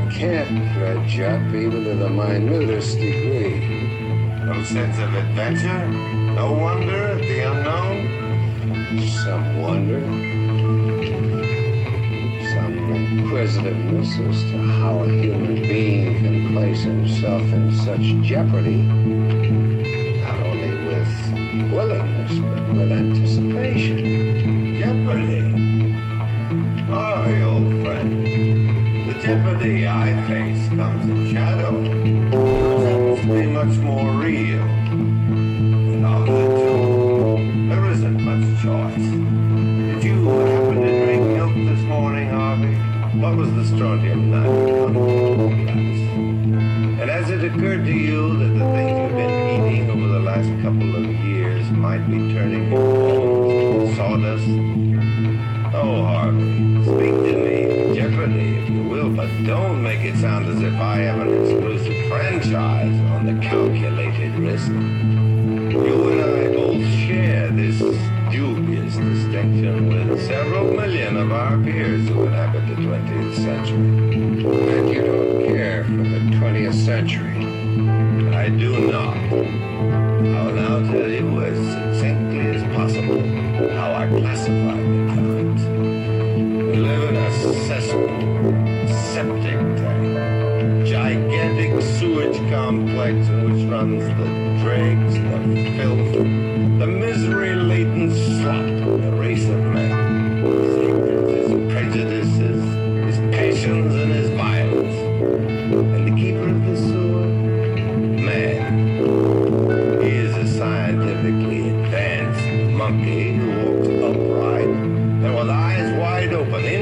I can't dredge up even to the minutest degree. No sense of adventure? No wonder at the unknown? Some wonder. Some inquisitiveness as to how a human being can place himself in such jeopardy. The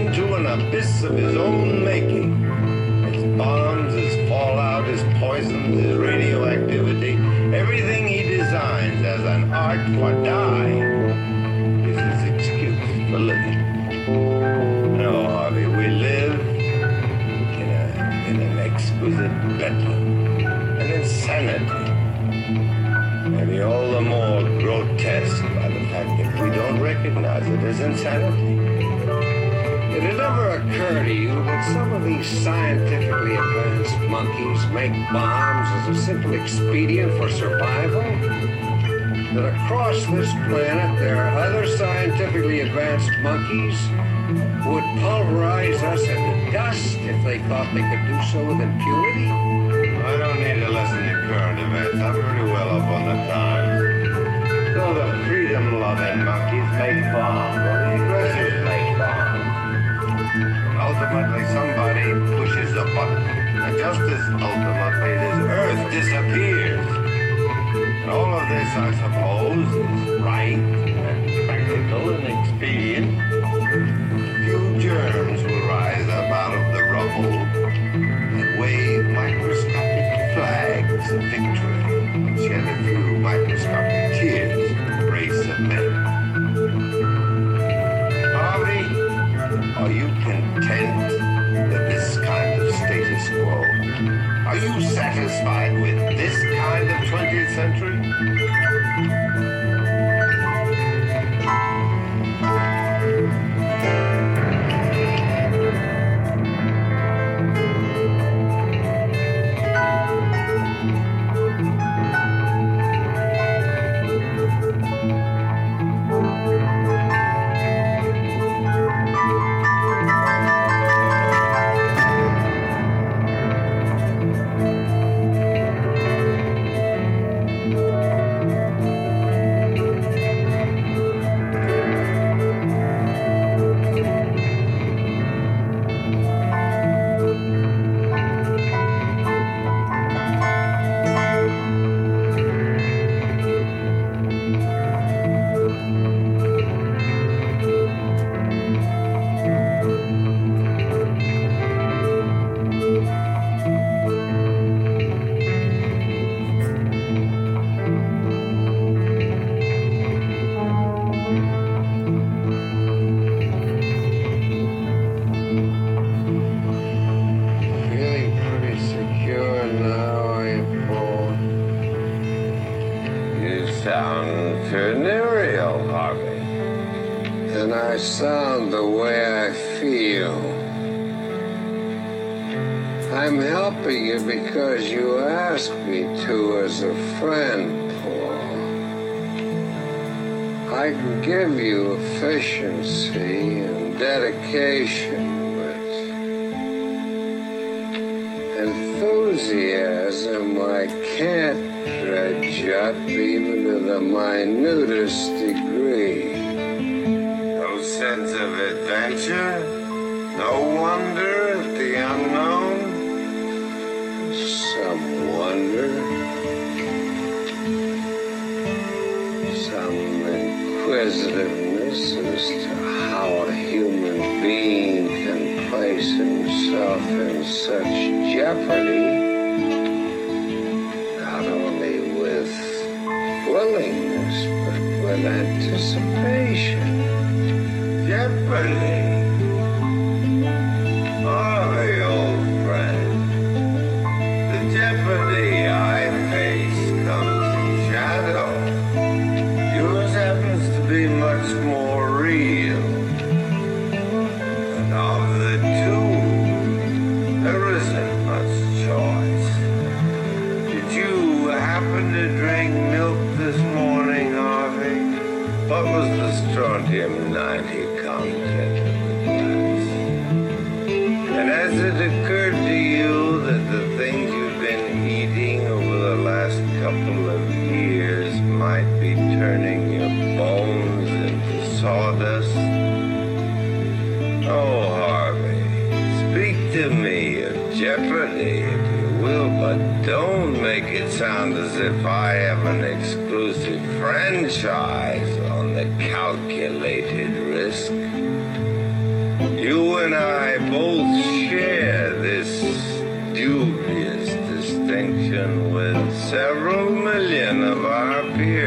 into an abyss of his own making. His bombs, his fallout, his poisons, his radioactivity, everything he designs as an art for dying is his excuse for living. No, Harvey, we live in, a, in an exquisite bedlam, an insanity. Maybe all the more grotesque by the fact that we don't recognize it as insanity. Did it ever occur to you that some of these scientifically advanced monkeys make bombs as a simple expedient for survival? That across this planet there are other scientifically advanced monkeys who would pulverize us into dust if they thought they could do so with impunity? I don't need to listen to current events. I'm pretty well up on the times. So the freedom-loving monkeys make bombs, Ultimately, somebody pushes a button, and just as ultimately, this Earth disappears. And all of this, I suppose, is right and practical and expedient. Few germs will rise up out of the rubble and wave microscopic flags of victory shed a few microscopic century? anticipation, jeopardy.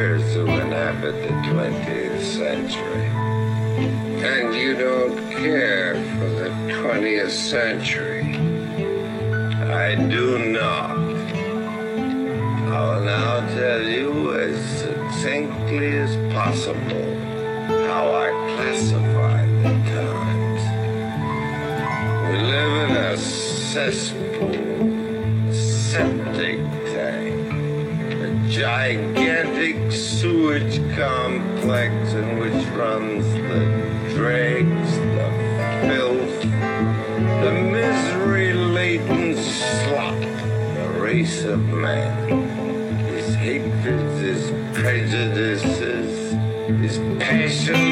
years to inhabit the 20th century. And you don't care for the 20th century. I do not. I will now tell you as succinctly as possible how I classify the times. We live in a cesspool, septic tank, a gigantic sewage complex in which runs the dregs, the filth, the misery laden slop, the race of man, his hatreds, his prejudices, his passions.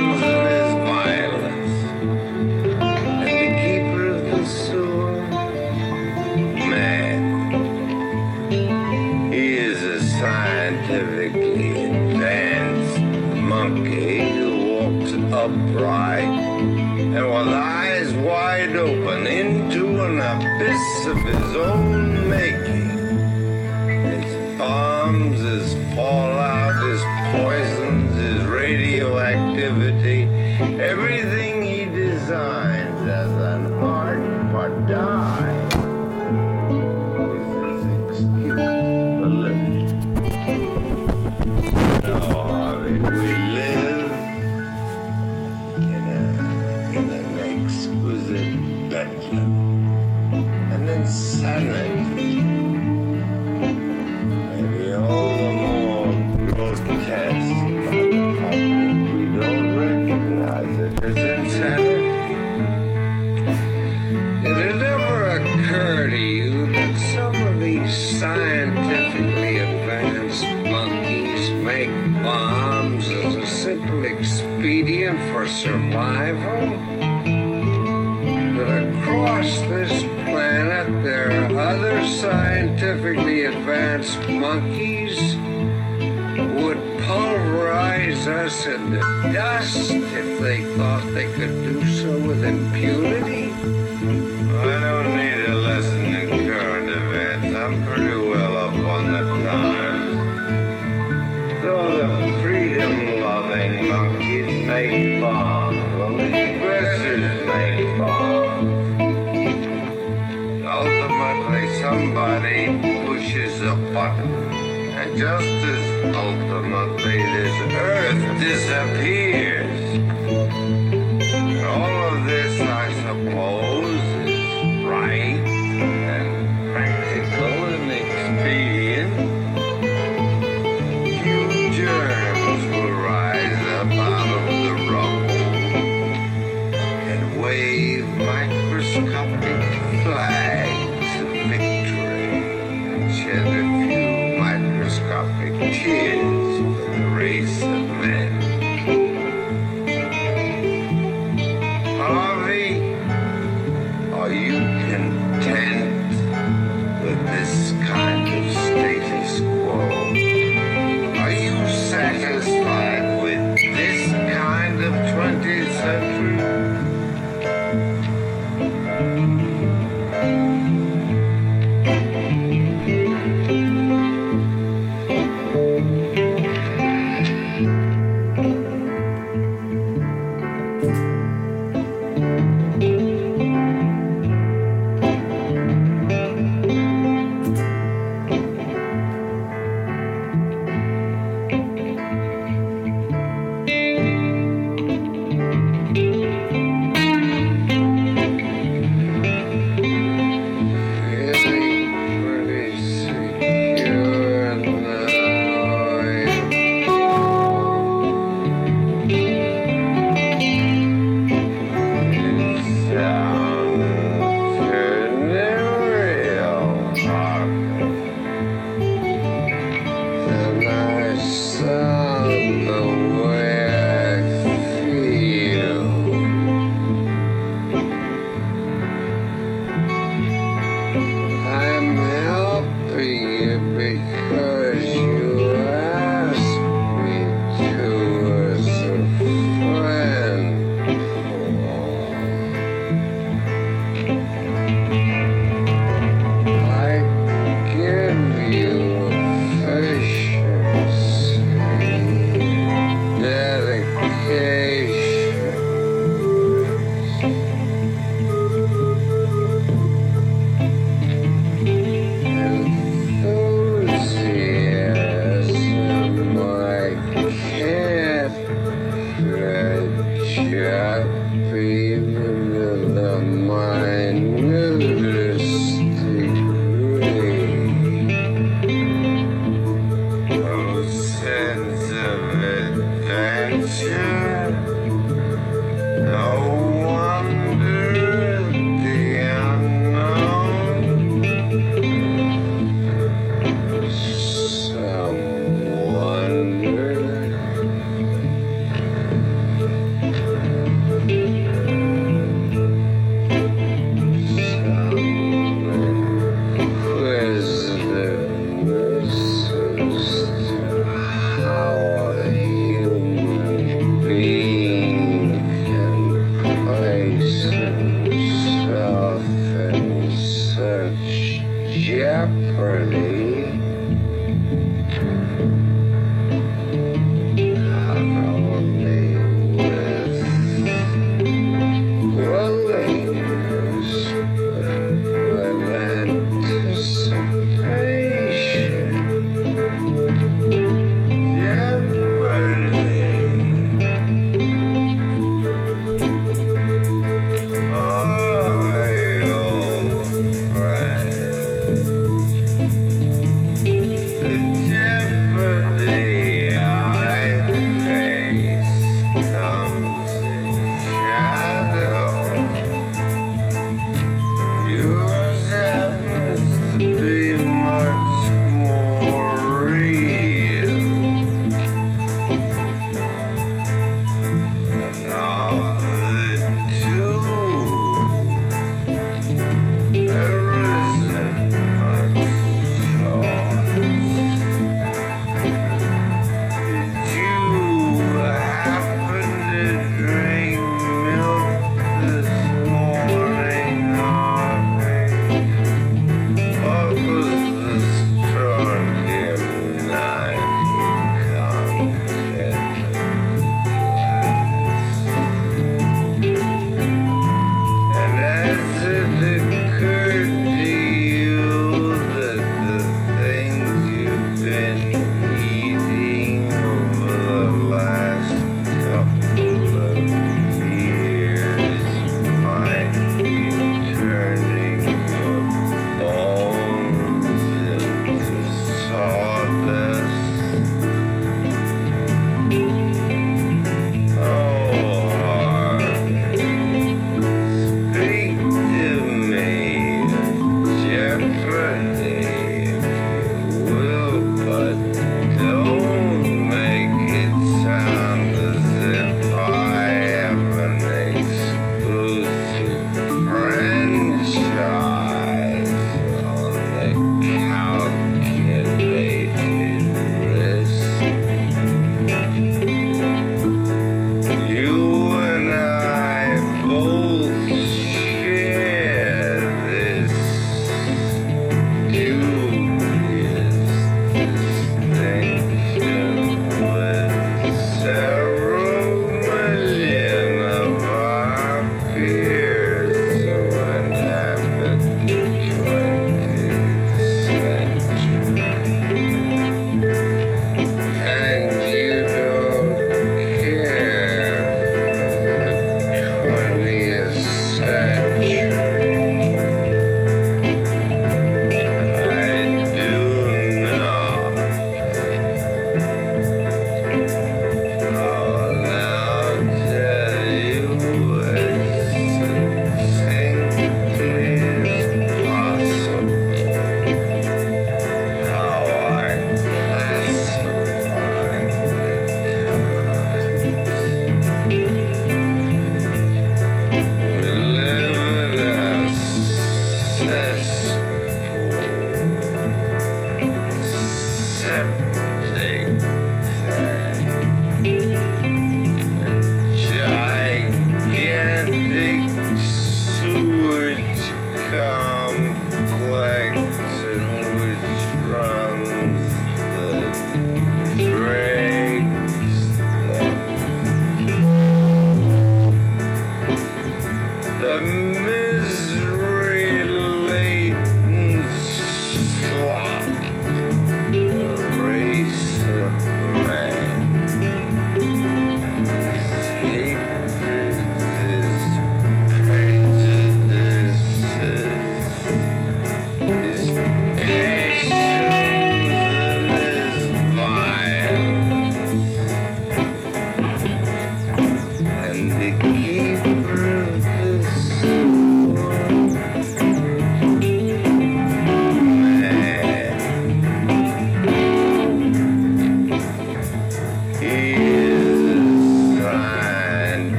activity survival. That across this planet there are other scientifically advanced monkeys would pulverize us into dust if they thought they could do so with impunity. Just as ultimately this earth disappears.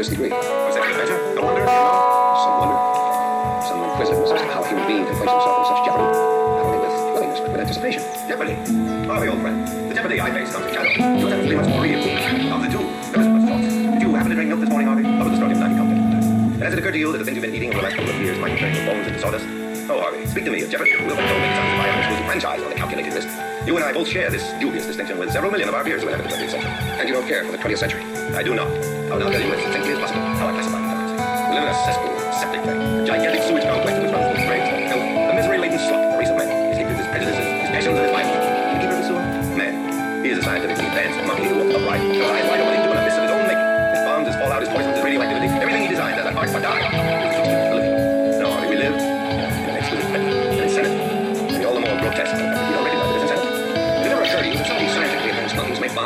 Up to degree. Was that an adventure? No wonder, you know. Some wonder, some inquisitiveness as to how a human being can place himself in such jeopardy. Not only with willingness, but with anticipation. Jeopardy. Harvey, old friend. The jeopardy I face comes in shadow. Happens to be much real. Of the two, there isn't much thought. Did you happen to drink milk this morning, Harvey? Or was the strontium 90 content? And has it occurred to you that the things you've been eating over the last couple of years might be turning bones into sawdust? Oh, Harvey, speak to me of Jeopardy. Sound as if I have an exclusive franchise on the calculated list. You and I both share this dubious distinction with several million of our peers who inhabit the 20th century. And you don't care for the 20th century. I do not. I'll now you possible how I classify. We live in a cesspool, a septic tank, a gigantic sewage complex which runs the dregs, the filth, the misery-laden slop, the race of men, his hatreds, his prejudices, his passions, and his. And the keeper of the sewer? Man. He is a scientifically advanced monkey who walks upright, with eyes wide open into an abyss of his own. His bombs, his his his everything he an.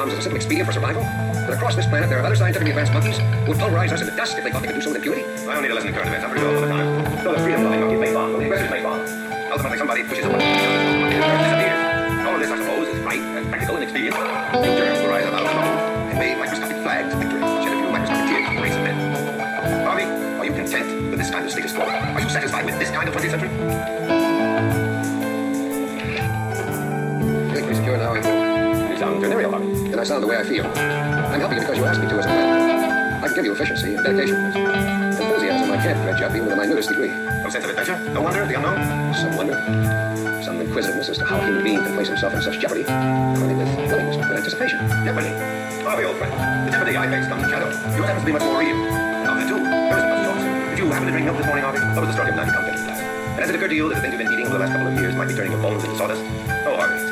Bombs as a simple expedient for survival? That across this planet there are other scientifically advanced monkeys who would pulverize us in the dust if they thought they could do so with impunity? I don't need to listen to current events. I'm pretty all the time. So the freedom-loving monkeys may bomb, the aggressors may bomb. Ultimately, somebody I sound the way I feel. I'm helping you because you asked me to as a friend. I can give you efficiency and dedication. Enthusiasm I can't dredge up even to my newest degree. No sense of adventure? No wonder, the unknown? Some wonder, some inquisitiveness as to how a human being can place himself in such jeopardy. Only with willingness, with anticipation. Jeopardy. Harvey, old friend. The jeopardy I face comes in shadow. Yours happens to be much more real. Of the two, there isn't much thought. Did you happen to drink milk this morning, Harvey? Or was the 90 content in glass? And has it occurred to you that the things you've been eating over the last couple of years might be turning your bones into sawdust?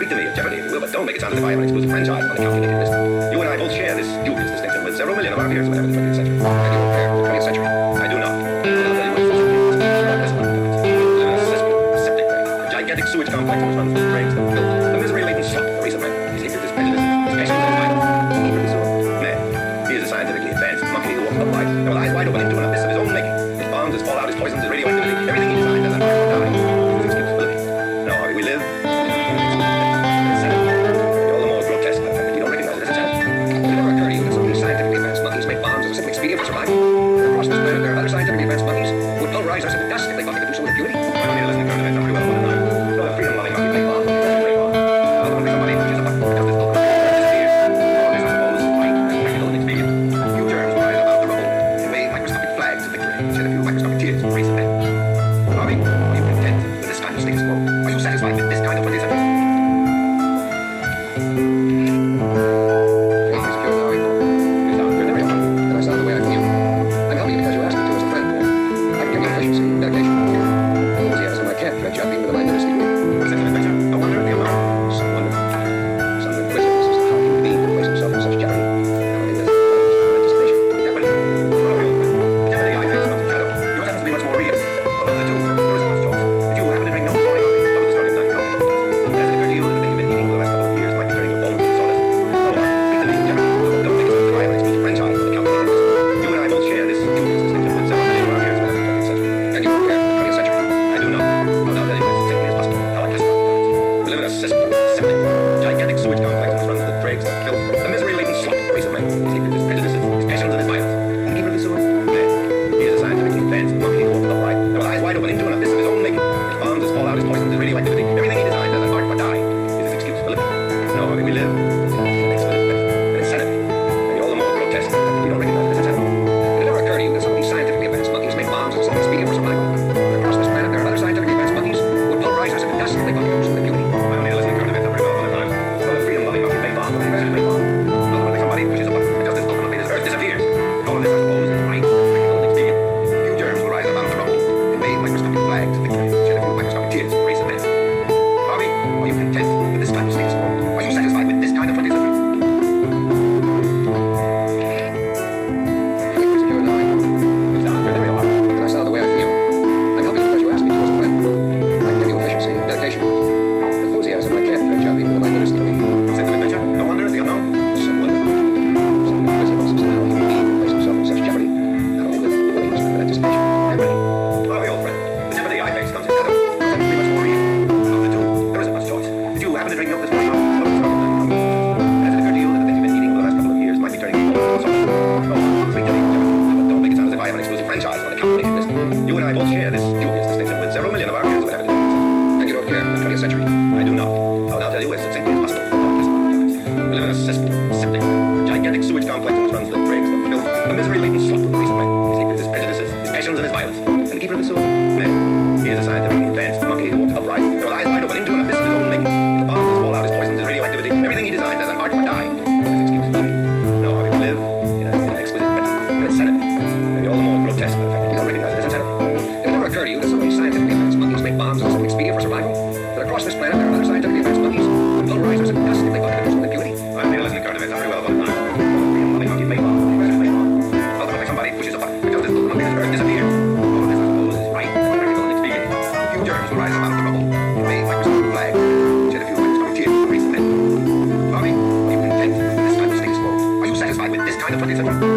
Speak to me of Jeopardy if you will, but don't make it sound as if I have an exclusive franchise on the calculated list. You and I both share this dubious distinction with several million of our peers who the 20th century. And you don't the 20th century. I do not. Gigantic sewage complex which runs the dregs, the filth,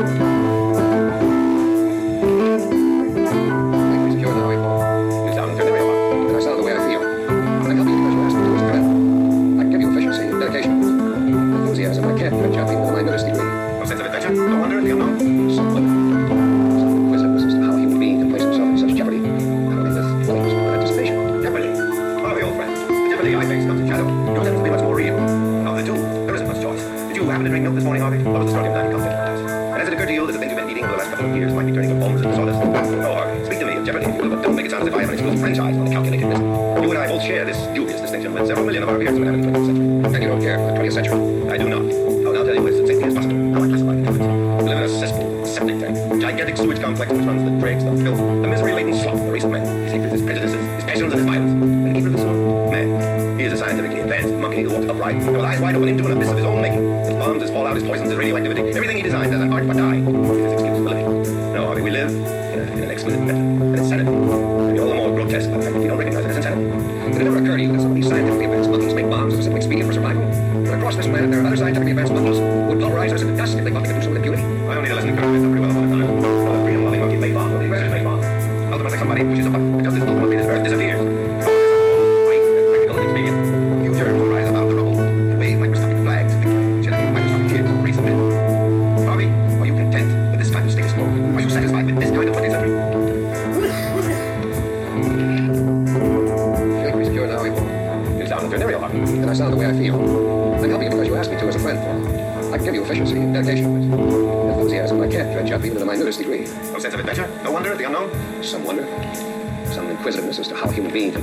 Música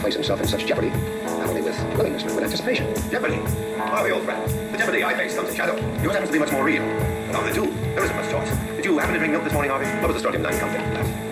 place himself in such jeopardy, not only with willingness, but with anticipation. Jeopardy? Are old friend? The jeopardy I face comes in shadow. Yours happens to be much more real. And of the two, there isn't much choice. Did you happen to drink milk this morning, Harvey? What was the strontium 9 content?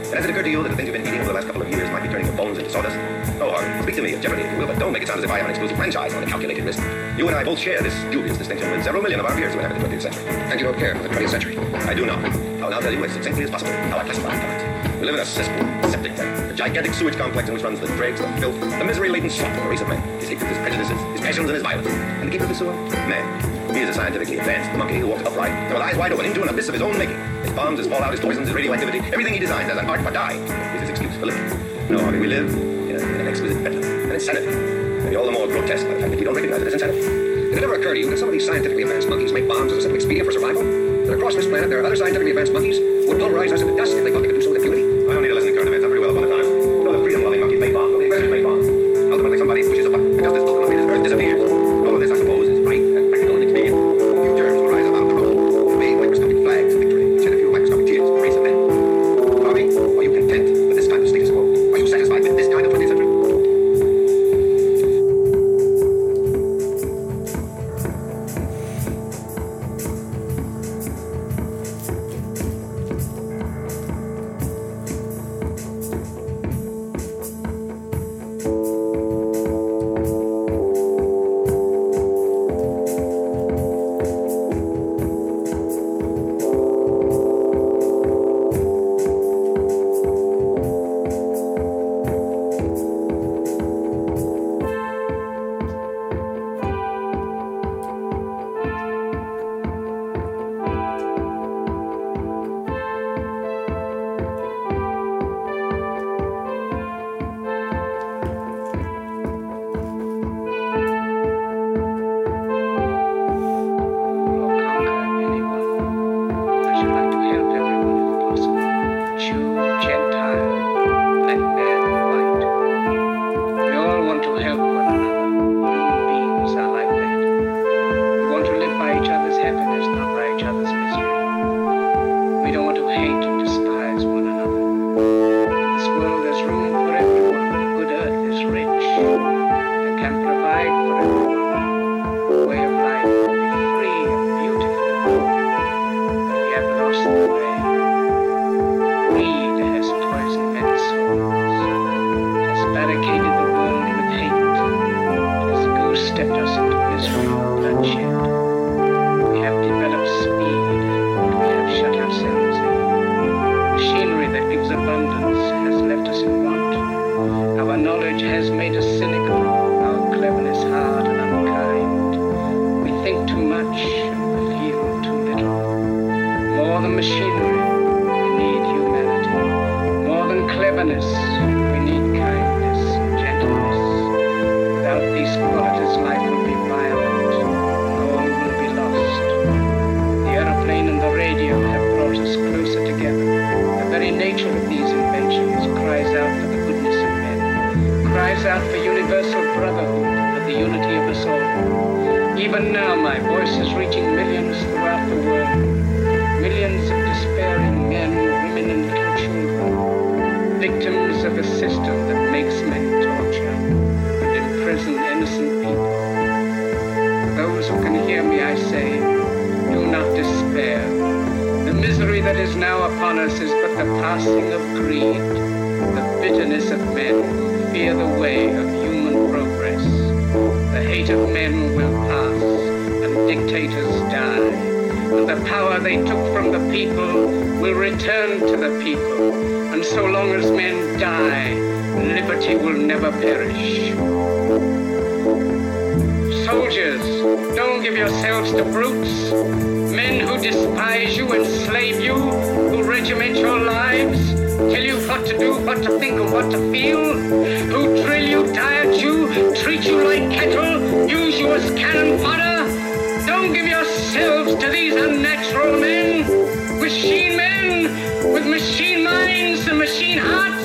And has it occurred to you that the things you've been eating over the last couple of years might be turning your bones into sawdust? Oh, Harvey, speak to me of jeopardy if you will, but don't make it sound as if I have an exclusive franchise on a calculated risk. You and I both share this dubious distinction with several million of our peers who inhabit the 20th century. And you don't care for the 20th century. I do not. I will now tell you as succinctly as possible how I classify the We live in a cesspool septic tank, the gigantic sewage complex in which runs the dregs, the filth, the misery-laden slop of the race of men, his hatred, his prejudices, his passions, and his violence. And the keeper of the sewer? Man. He is a scientifically advanced monkey who walks upright, and with eyes wide open into an abyss of his own making. His bombs, his fallout, his poisons, his radioactivity, everything he designs as an art for dying. is his excuse for living. No, I mean, we live in, a, in an exquisite bedlam, an insanity. Maybe all the more grotesque by the fact that you don't recognize it as insanity. Did it ever occur to you that some of these scientifically advanced monkeys make bombs as a simple expedient for survival? That across this planet there are other scientifically advanced monkeys who would pulverize us into dust if they thought they could perish. Soldiers, don't give yourselves to brutes, men who despise you, enslave you, who regiment your lives, tell you what to do, what to think, and what to feel, who drill you, diet you, treat you like cattle, use you as cannon fodder. Don't give yourselves to these unnatural men, machine men with machine minds and machine hearts.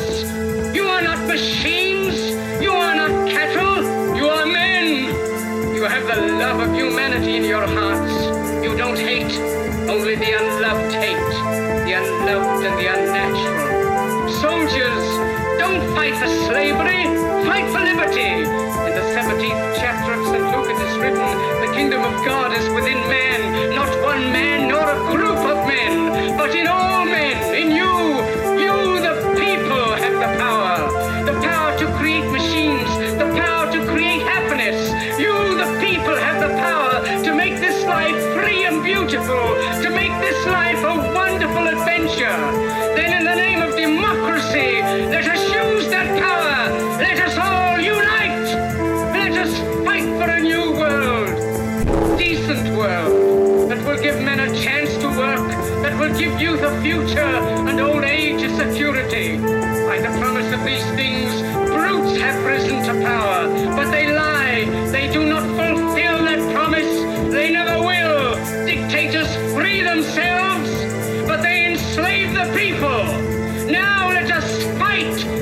written, the kingdom of God is within man, not one man nor a group of men, but in all. free themselves, but they enslaved the people. Now let us fight